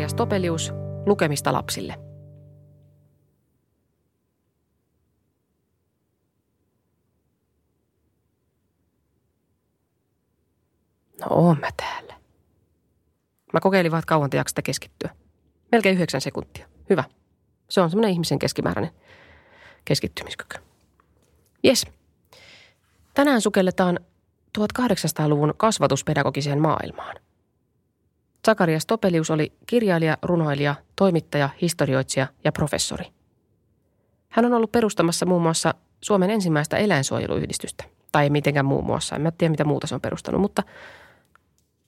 Sakarias Topelius, lukemista lapsille. No oon mä täällä. Mä kokeilin vaan, kauan te jaksatte keskittyä. Melkein yhdeksän sekuntia. Hyvä. Se on semmoinen ihmisen keskimääräinen keskittymiskyky. Jes. Tänään sukelletaan 1800-luvun kasvatuspedagogiseen maailmaan – Zakarias Topelius oli kirjailija, runoilija, toimittaja, historioitsija ja professori. Hän on ollut perustamassa muun muassa Suomen ensimmäistä eläinsuojeluyhdistystä. Tai ei mitenkään muun muassa, en mä tiedä mitä muuta se on perustanut, mutta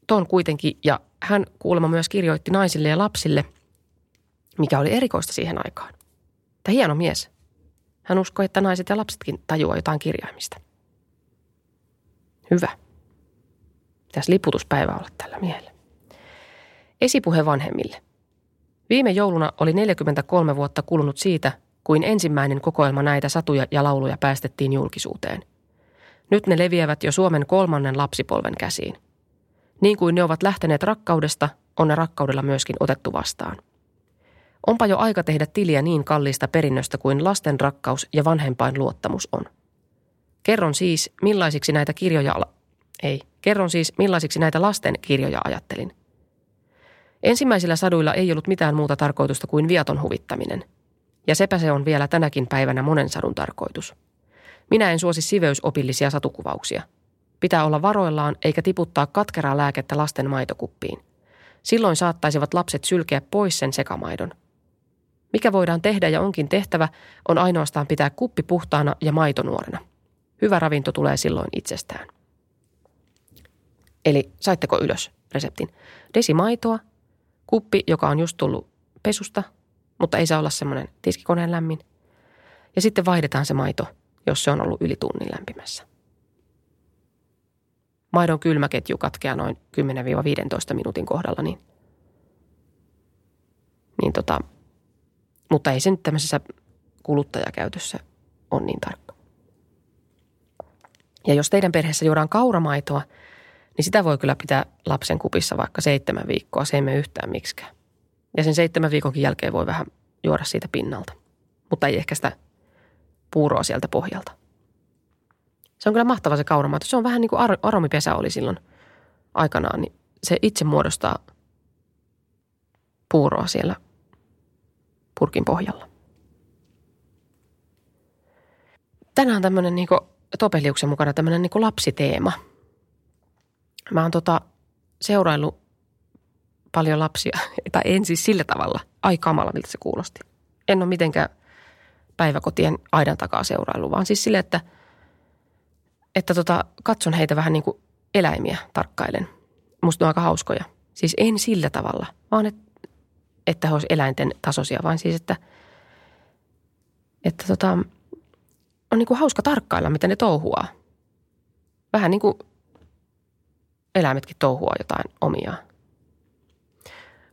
ton kuitenkin. Ja hän kuulemma myös kirjoitti naisille ja lapsille, mikä oli erikoista siihen aikaan. Tämä hieno mies. Hän uskoi, että naiset ja lapsetkin tajuaa jotain kirjaimista. Hyvä. Pitäisi liputuspäivä olla tällä miehellä. Esipuhe vanhemmille. Viime jouluna oli 43 vuotta kulunut siitä, kuin ensimmäinen kokoelma näitä satuja ja lauluja päästettiin julkisuuteen. Nyt ne leviävät jo Suomen kolmannen lapsipolven käsiin. Niin kuin ne ovat lähteneet rakkaudesta, on ne rakkaudella myöskin otettu vastaan. Onpa jo aika tehdä tiliä niin kalliista perinnöstä kuin lasten rakkaus ja vanhempain luottamus on. Kerron siis, millaisiksi näitä kirjoja... Ei, kerron siis, millaisiksi näitä lasten kirjoja ajattelin – Ensimmäisillä saduilla ei ollut mitään muuta tarkoitusta kuin viaton huvittaminen. Ja sepä se on vielä tänäkin päivänä monen sadun tarkoitus. Minä en suosi siveysopillisia satukuvauksia. Pitää olla varoillaan eikä tiputtaa katkeraa lääkettä lasten maitokuppiin. Silloin saattaisivat lapset sylkeä pois sen sekamaidon. Mikä voidaan tehdä ja onkin tehtävä, on ainoastaan pitää kuppi puhtaana ja maito nuorena. Hyvä ravinto tulee silloin itsestään. Eli saitteko ylös reseptin? Desi maitoa, kuppi, joka on just tullut pesusta, mutta ei saa olla semmoinen tiskikoneen lämmin. Ja sitten vaihdetaan se maito, jos se on ollut yli tunnin lämpimässä. Maidon kylmäketju katkeaa noin 10-15 minuutin kohdalla, niin, niin tota, mutta ei se nyt tämmöisessä kuluttajakäytössä on niin tarkka. Ja jos teidän perheessä juodaan kauramaitoa – niin sitä voi kyllä pitää lapsen kupissa vaikka seitsemän viikkoa. Se ei mene yhtään miksikään. Ja sen seitsemän viikonkin jälkeen voi vähän juoda siitä pinnalta. Mutta ei ehkä sitä puuroa sieltä pohjalta. Se on kyllä mahtava se kauramaito. Se on vähän niin kuin ar- aromipesä oli silloin aikanaan, niin se itse muodostaa puuroa siellä purkin pohjalla. Tänään on tämmöinen niin Topeliuksen mukana tämmöinen niin lapsiteema – Mä oon tota seuraillut paljon lapsia, tai en siis sillä tavalla. Ai kamala, miltä se kuulosti. En ole mitenkään päiväkotien aidan takaa seurailu, vaan siis sille, että, että tota, katson heitä vähän niin kuin eläimiä tarkkailen. Musta ne on aika hauskoja. Siis en sillä tavalla, vaan et, että he olisivat eläinten tasoisia, vaan siis, että, että tota, on niin kuin hauska tarkkailla, miten ne touhuaa. Vähän niin kuin eläimetkin touhua jotain omiaan.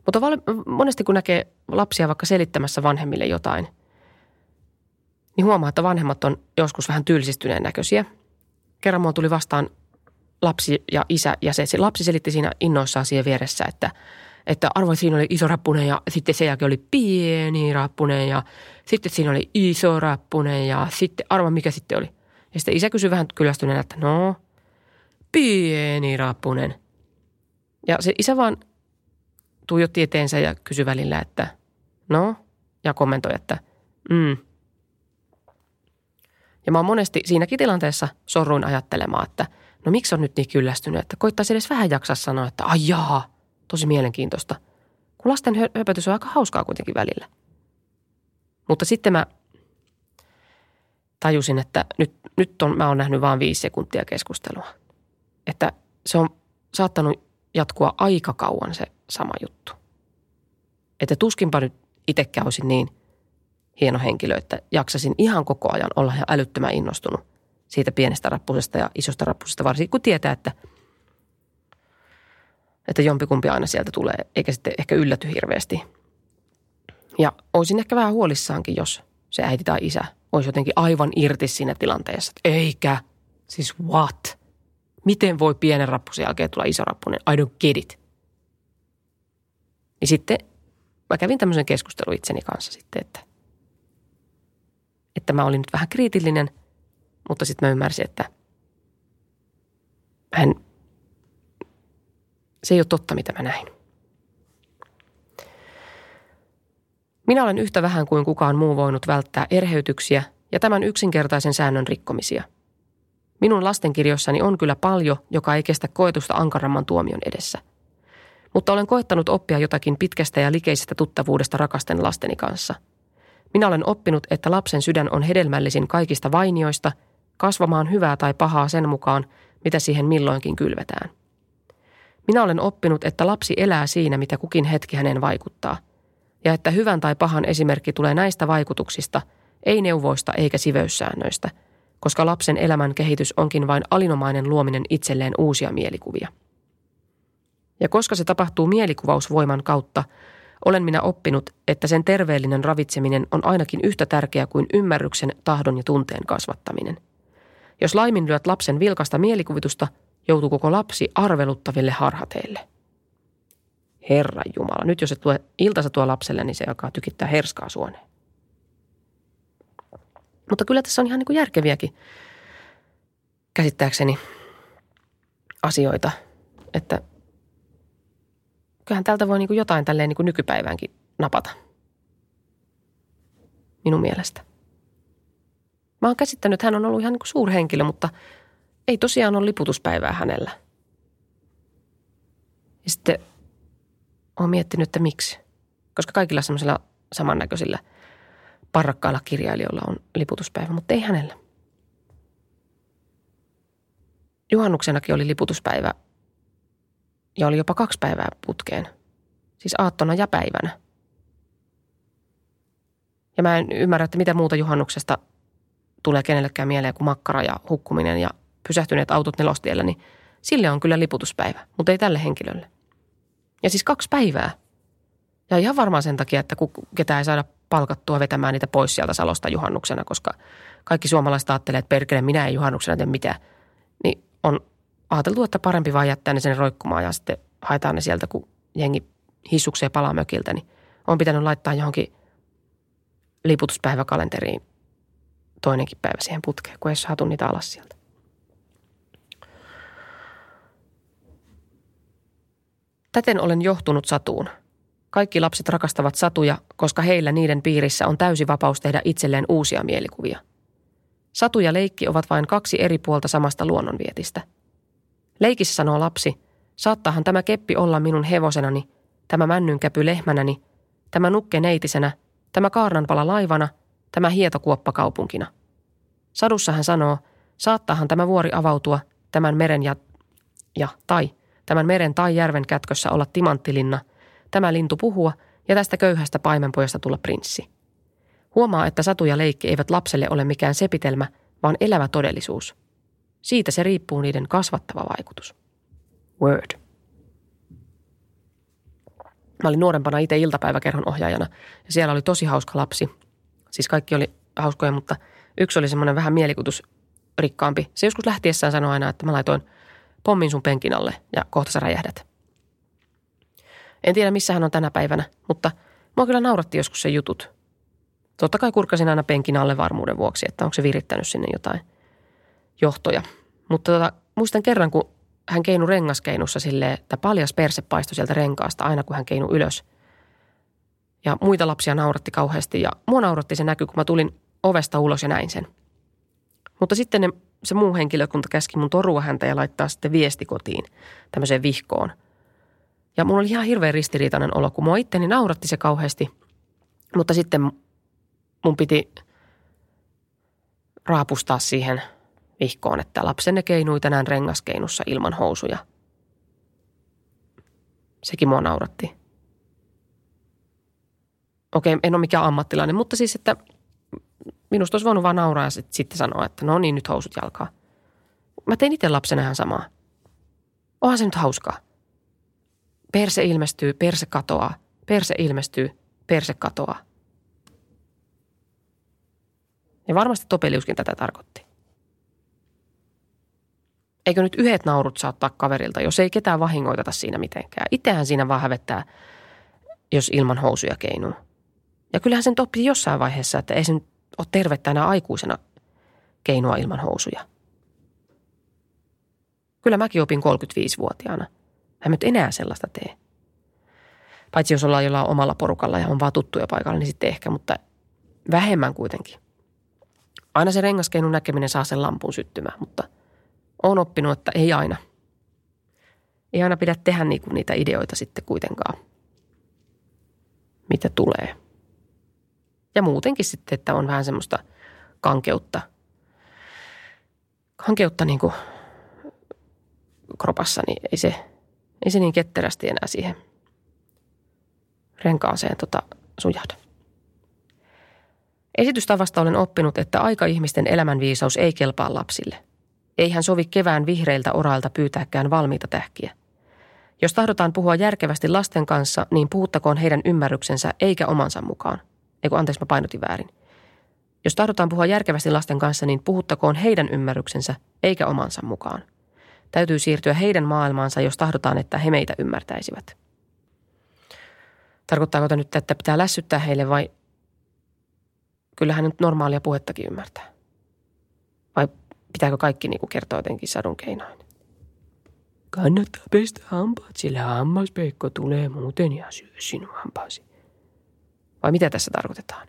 Mutta monesti kun näkee lapsia vaikka selittämässä vanhemmille jotain, niin huomaa, että vanhemmat on joskus vähän tylsistyneen näköisiä. Kerran mulla tuli vastaan lapsi ja isä ja se, se lapsi selitti siinä innoissaan siihen vieressä, että, että arvo siinä oli iso rappunen ja sitten sen jälkeen oli pieni rappunen ja sitten siinä oli iso rappunen ja sitten arvo mikä sitten oli. Ja sitten isä kysyi vähän kyllästyneenä, että no pieni rappunen. Ja se isä vaan tuijotti eteensä ja kysyi välillä, että no, ja kommentoi, että mm. Ja mä oon monesti siinäkin tilanteessa sorruin ajattelemaan, että no miksi on nyt niin kyllästynyt, että koittaisi edes vähän jaksaa sanoa, että ai jaa, tosi mielenkiintoista. Kun lasten höpötys on aika hauskaa kuitenkin välillä. Mutta sitten mä tajusin, että nyt, nyt on, mä oon nähnyt vain viisi sekuntia keskustelua. Että se on saattanut jatkua aika kauan se sama juttu. Että tuskinpa nyt itsekään olisin niin hieno henkilö, että jaksasin ihan koko ajan olla ihan älyttömän innostunut siitä pienestä rappusesta ja isosta rappusesta, varsinkin kun tietää, että, että jompikumpi aina sieltä tulee, eikä sitten ehkä ylläty hirveästi. Ja olisin ehkä vähän huolissaankin, jos se äiti tai isä olisi jotenkin aivan irti siinä tilanteessa. Eikä, siis what? Miten voi pienen rappusen jälkeen tulla iso rappunen? I don't get it. Niin sitten mä kävin tämmöisen keskustelun itseni kanssa sitten, että, että mä olin nyt vähän kriitillinen, mutta sitten mä ymmärsin, että hän, se ei ole totta, mitä mä näin. Minä olen yhtä vähän kuin kukaan muu voinut välttää erheytyksiä ja tämän yksinkertaisen säännön rikkomisia. Minun lastenkirjoissani on kyllä paljon, joka ei kestä koetusta ankaramman tuomion edessä – mutta olen koettanut oppia jotakin pitkästä ja likeisestä tuttavuudesta rakasten lasteni kanssa. Minä olen oppinut, että lapsen sydän on hedelmällisin kaikista vainioista, kasvamaan hyvää tai pahaa sen mukaan, mitä siihen milloinkin kylvetään. Minä olen oppinut, että lapsi elää siinä, mitä kukin hetki hänen vaikuttaa, ja että hyvän tai pahan esimerkki tulee näistä vaikutuksista, ei neuvoista eikä siveyssäännöistä, koska lapsen elämän kehitys onkin vain alinomainen luominen itselleen uusia mielikuvia. Ja koska se tapahtuu mielikuvausvoiman kautta, olen minä oppinut, että sen terveellinen ravitseminen on ainakin yhtä tärkeä kuin ymmärryksen, tahdon ja tunteen kasvattaminen. Jos laiminlyöt lapsen vilkasta mielikuvitusta, joutuu koko lapsi arveluttaville harhateille. Herra Jumala, nyt jos se tuo iltasa tuo lapselle, niin se alkaa tykittää herskaa suoneen. Mutta kyllä tässä on ihan niin kuin järkeviäkin käsittääkseni asioita, että kyllähän tältä voi niin kuin jotain tälleen niin kuin nykypäiväänkin napata. Minun mielestä. Mä oon käsittänyt, että hän on ollut ihan niin suurhenkilö, mutta ei tosiaan ole liputuspäivää hänellä. Ja sitten oon miettinyt, että miksi. Koska kaikilla semmoisilla samannäköisillä parrakkailla kirjailijoilla on liputuspäivä, mutta ei hänellä. Juhannuksenakin oli liputuspäivä ja oli jopa kaksi päivää putkeen. Siis aattona ja päivänä. Ja mä en ymmärrä, että mitä muuta juhannuksesta tulee kenellekään mieleen kuin makkara ja hukkuminen ja pysähtyneet autot nelostiellä, niin sille on kyllä liputuspäivä, mutta ei tälle henkilölle. Ja siis kaksi päivää. Ja ihan varmaan sen takia, että ketään ei saada palkattua vetämään niitä pois sieltä Salosta juhannuksena, koska kaikki suomalaiset ajattelee, että perkele, minä en juhannuksena tee mitään. Niin on ajateltu, että parempi vaan jättää ne sen roikkumaan ja sitten haetaan ne sieltä, kun jengi hissukseen palaa mökiltä, niin on pitänyt laittaa johonkin liputuspäiväkalenteriin toinenkin päivä siihen putkeen, kun ei saatu niitä alas sieltä. Täten olen johtunut satuun. Kaikki lapset rakastavat satuja, koska heillä niiden piirissä on täysi vapaus tehdä itselleen uusia mielikuvia. Satu ja leikki ovat vain kaksi eri puolta samasta luonnonvietistä – Leikissä sanoo lapsi, saattaahan tämä keppi olla minun hevosenani, tämä männynkäpy lehmänäni, tämä nukke neitisenä, tämä kaarnanpala laivana, tämä hietokuoppa kaupunkina. Sadussa hän sanoo, saattaahan tämä vuori avautua, tämän meren ja, ja tai, tämän meren tai järven kätkössä olla timanttilinna, tämä lintu puhua ja tästä köyhästä paimenpojasta tulla prinssi. Huomaa, että satu ja leikki eivät lapselle ole mikään sepitelmä, vaan elävä todellisuus – siitä se riippuu niiden kasvattava vaikutus. Word. Mä olin nuorempana itse iltapäiväkerhon ohjaajana ja siellä oli tosi hauska lapsi. Siis kaikki oli hauskoja, mutta yksi oli semmoinen vähän mielikutusrikkaampi. Se joskus lähtiessään sanoi aina, että mä laitoin pommin sun penkin alle ja kohta sä räjähdät. En tiedä, missä hän on tänä päivänä, mutta mua kyllä nauratti joskus se jutut. Totta kai kurkasin aina penkin alle varmuuden vuoksi, että onko se virittänyt sinne jotain – johtoja. Mutta tota, muistan kerran, kun hän keinu rengaskeinussa silleen, että paljas perse paistoi sieltä renkaasta aina, kun hän keinu ylös. Ja muita lapsia nauratti kauheasti ja mua nauratti se näky, kun mä tulin ovesta ulos ja näin sen. Mutta sitten ne, se muu henkilökunta käski mun torua häntä ja laittaa sitten viesti kotiin tämmöiseen vihkoon. Ja mulla oli ihan hirveän ristiriitainen olo, kun mua itteni nauratti se kauheasti. Mutta sitten mun piti raapustaa siihen vihkoon, että lapsenne keinui tänään rengaskeinussa ilman housuja. Sekin mua nauratti. Okei, en ole mikään ammattilainen, mutta siis, että minusta olisi voinut vaan nauraa ja sitten, sitten sanoa, että no niin, nyt housut jalkaa. Mä tein itse lapsena ihan samaa. Onhan se nyt hauskaa. Perse ilmestyy, perse katoaa. Perse ilmestyy, perse katoaa. Ja varmasti Topeliuskin tätä tarkoitti. Eikö nyt yhdet naurut saa ottaa kaverilta, jos ei ketään vahingoiteta siinä mitenkään. Itsehän siinä vaan hävettää, jos ilman housuja keinuu. Ja kyllähän sen oppi jossain vaiheessa, että ei se nyt ole tervettä enää aikuisena keinua ilman housuja. Kyllä mäkin opin 35-vuotiaana. Hän nyt enää sellaista tee. Paitsi jos ollaan jollain omalla porukalla ja on vaan tuttuja paikalla, niin sitten ehkä, mutta vähemmän kuitenkin. Aina se rengaskeinun näkeminen saa sen lampun syttymään, mutta on oppinut, että ei aina. Ei aina pidä tehdä niinku niitä ideoita sitten kuitenkaan, mitä tulee. Ja muutenkin sitten, että on vähän semmoista kankeutta, kankeutta niin kuin kropassa, niin ei se, ei se niin ketterästi enää siihen renkaaseen tota sujahda. Esitystavasta olen oppinut, että aika-ihmisten elämänviisaus ei kelpaa lapsille. Eihän sovi kevään vihreiltä orailta pyytääkään valmiita tähkiä. Jos tahdotaan puhua järkevästi lasten kanssa, niin puhuttakoon heidän ymmärryksensä eikä omansa mukaan. Eiku, anteeksi, mä painotin väärin. Jos tahdotaan puhua järkevästi lasten kanssa, niin puhuttakoon heidän ymmärryksensä eikä omansa mukaan. Täytyy siirtyä heidän maailmaansa, jos tahdotaan, että he meitä ymmärtäisivät. Tarkoittaako tämä nyt, että pitää lässyttää heille vai kyllähän nyt normaalia puhettakin ymmärtää? Vai pitääkö kaikki niin kuin kertoa jotenkin sadun keinoin? Kannattaa pestä hampaat, sillä hammaspeikko tulee muuten ja syö sinun hampaasi. Vai mitä tässä tarkoitetaan?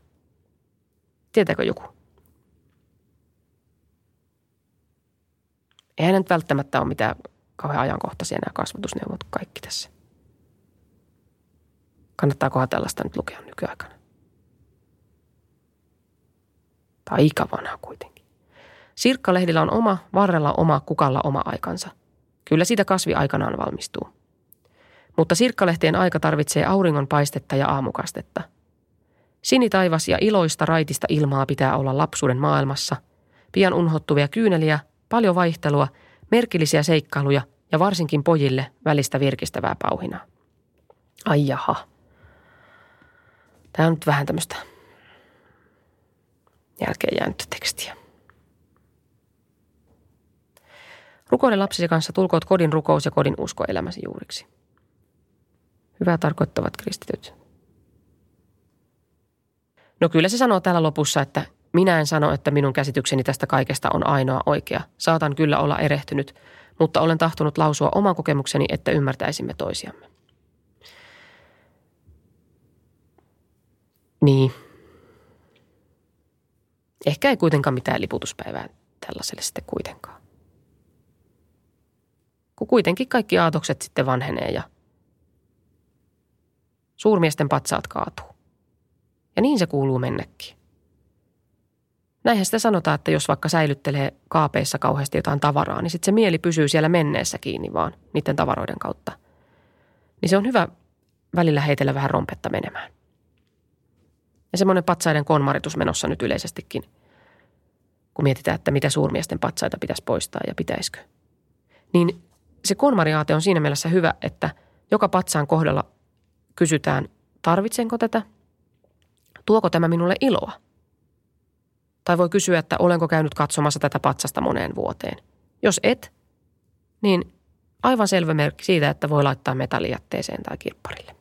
Tietääkö joku? Eihän nyt välttämättä ole mitään kauhean ajankohtaisia nämä kasvatusneuvot kaikki tässä. Kannattaakohan tällaista nyt lukea nykyaikana? Aika vanha kuitenkin. Sirkkalehdillä on oma, varrella oma, kukalla oma aikansa. Kyllä siitä kasvi aikanaan valmistuu. Mutta sirkkalehtien aika tarvitsee auringon paistetta ja aamukastetta. Sinitaivas ja iloista raitista ilmaa pitää olla lapsuuden maailmassa. Pian unhottuvia kyyneliä, paljon vaihtelua, merkillisiä seikkailuja ja varsinkin pojille välistä virkistävää pauhinaa. Ai jaha. Tämä on nyt vähän tämmöistä jälkeen tekstiä. Rukoile lapsisi kanssa, tulkoot kodin rukous ja kodin usko elämäsi juuriksi. Hyvää tarkoittavat kristityt. No kyllä se sanoo täällä lopussa, että minä en sano, että minun käsitykseni tästä kaikesta on ainoa oikea. Saatan kyllä olla erehtynyt, mutta olen tahtonut lausua oman kokemukseni, että ymmärtäisimme toisiamme. Niin, Ehkä ei kuitenkaan mitään liputuspäivää tällaiselle sitten kuitenkaan. Kun kuitenkin kaikki aatokset sitten vanhenee ja suurmiesten patsaat kaatuu. Ja niin se kuuluu mennäkin. Näinhän sitä sanotaan, että jos vaikka säilyttelee kaapeissa kauheasti jotain tavaraa, niin sitten se mieli pysyy siellä menneessä kiinni vaan niiden tavaroiden kautta. Niin se on hyvä välillä heitellä vähän rompetta menemään. Ja semmoinen patsaiden konmaritus menossa nyt yleisestikin, kun mietitään, että mitä suurmiesten patsaita pitäisi poistaa ja pitäisikö. Niin se konmariaate on siinä mielessä hyvä, että joka patsaan kohdalla kysytään, tarvitsenko tätä, tuoko tämä minulle iloa. Tai voi kysyä, että olenko käynyt katsomassa tätä patsasta moneen vuoteen. Jos et, niin aivan selvä merkki siitä, että voi laittaa metallijätteeseen tai kirpparille.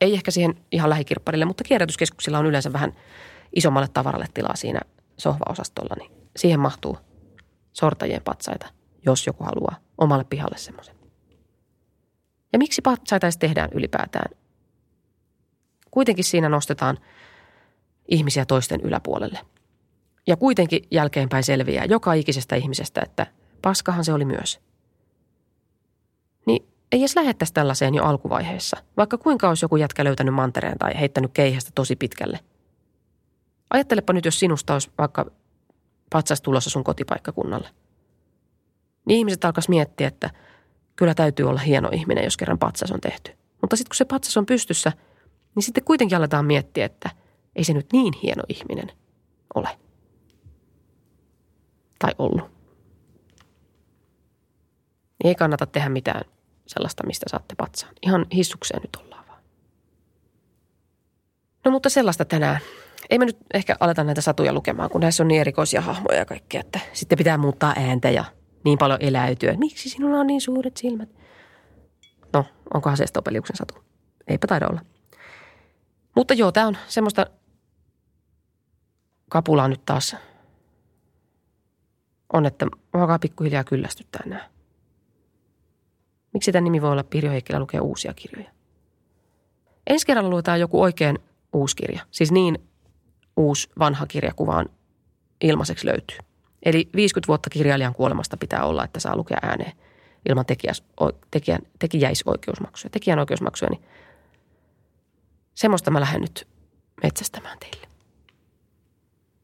Ei ehkä siihen ihan lähikirpparille, mutta kierrätyskeskuksilla on yleensä vähän isommalle tavaralle tilaa siinä sohvaosastolla, niin siihen mahtuu sortajien patsaita, jos joku haluaa omalle pihalle semmoisen. Ja miksi patsaita edes tehdään ylipäätään? Kuitenkin siinä nostetaan ihmisiä toisten yläpuolelle. Ja kuitenkin jälkeenpäin selviää joka ikisestä ihmisestä, että paskahan se oli myös. Niin ei edes lähettäisi tällaiseen jo alkuvaiheessa, vaikka kuinka olisi joku jätkä löytänyt mantereen tai heittänyt keihästä tosi pitkälle. Ajattelepa nyt, jos sinusta olisi vaikka patsas tulossa sun kotipaikkakunnalle. Niin ihmiset alkaisi miettiä, että kyllä täytyy olla hieno ihminen, jos kerran patsas on tehty. Mutta sitten kun se patsas on pystyssä, niin sitten kuitenkin aletaan miettiä, että ei se nyt niin hieno ihminen ole. Tai ollut. Niin ei kannata tehdä mitään sellaista, mistä saatte patsaan. Ihan hissukseen nyt ollaan vaan. No mutta sellaista tänään. Ei me nyt ehkä aleta näitä satuja lukemaan, kun näissä on niin erikoisia hahmoja ja kaikkea, että sitten pitää muuttaa ääntä ja niin paljon eläytyä. Miksi sinulla on niin suuret silmät? No, onkohan se Stopeliuksen satu? Eipä taida olla. Mutta joo, tämä on semmoista kapulaa nyt taas. On, että alkaa pikkuhiljaa kyllästyttää nämä. Miksi tämä nimi voi olla Pirjo Heikkilä lukee uusia kirjoja? Ensi kerralla luetaan joku oikein uusi kirja. Siis niin uusi vanha kirja kuvaan ilmaiseksi löytyy. Eli 50 vuotta kirjailijan kuolemasta pitää olla, että saa lukea ääneen ilman tekijäs, tekijän, tekijäisoikeusmaksuja, tekijän oikeusmaksuja, niin semmoista mä lähden nyt metsästämään teille.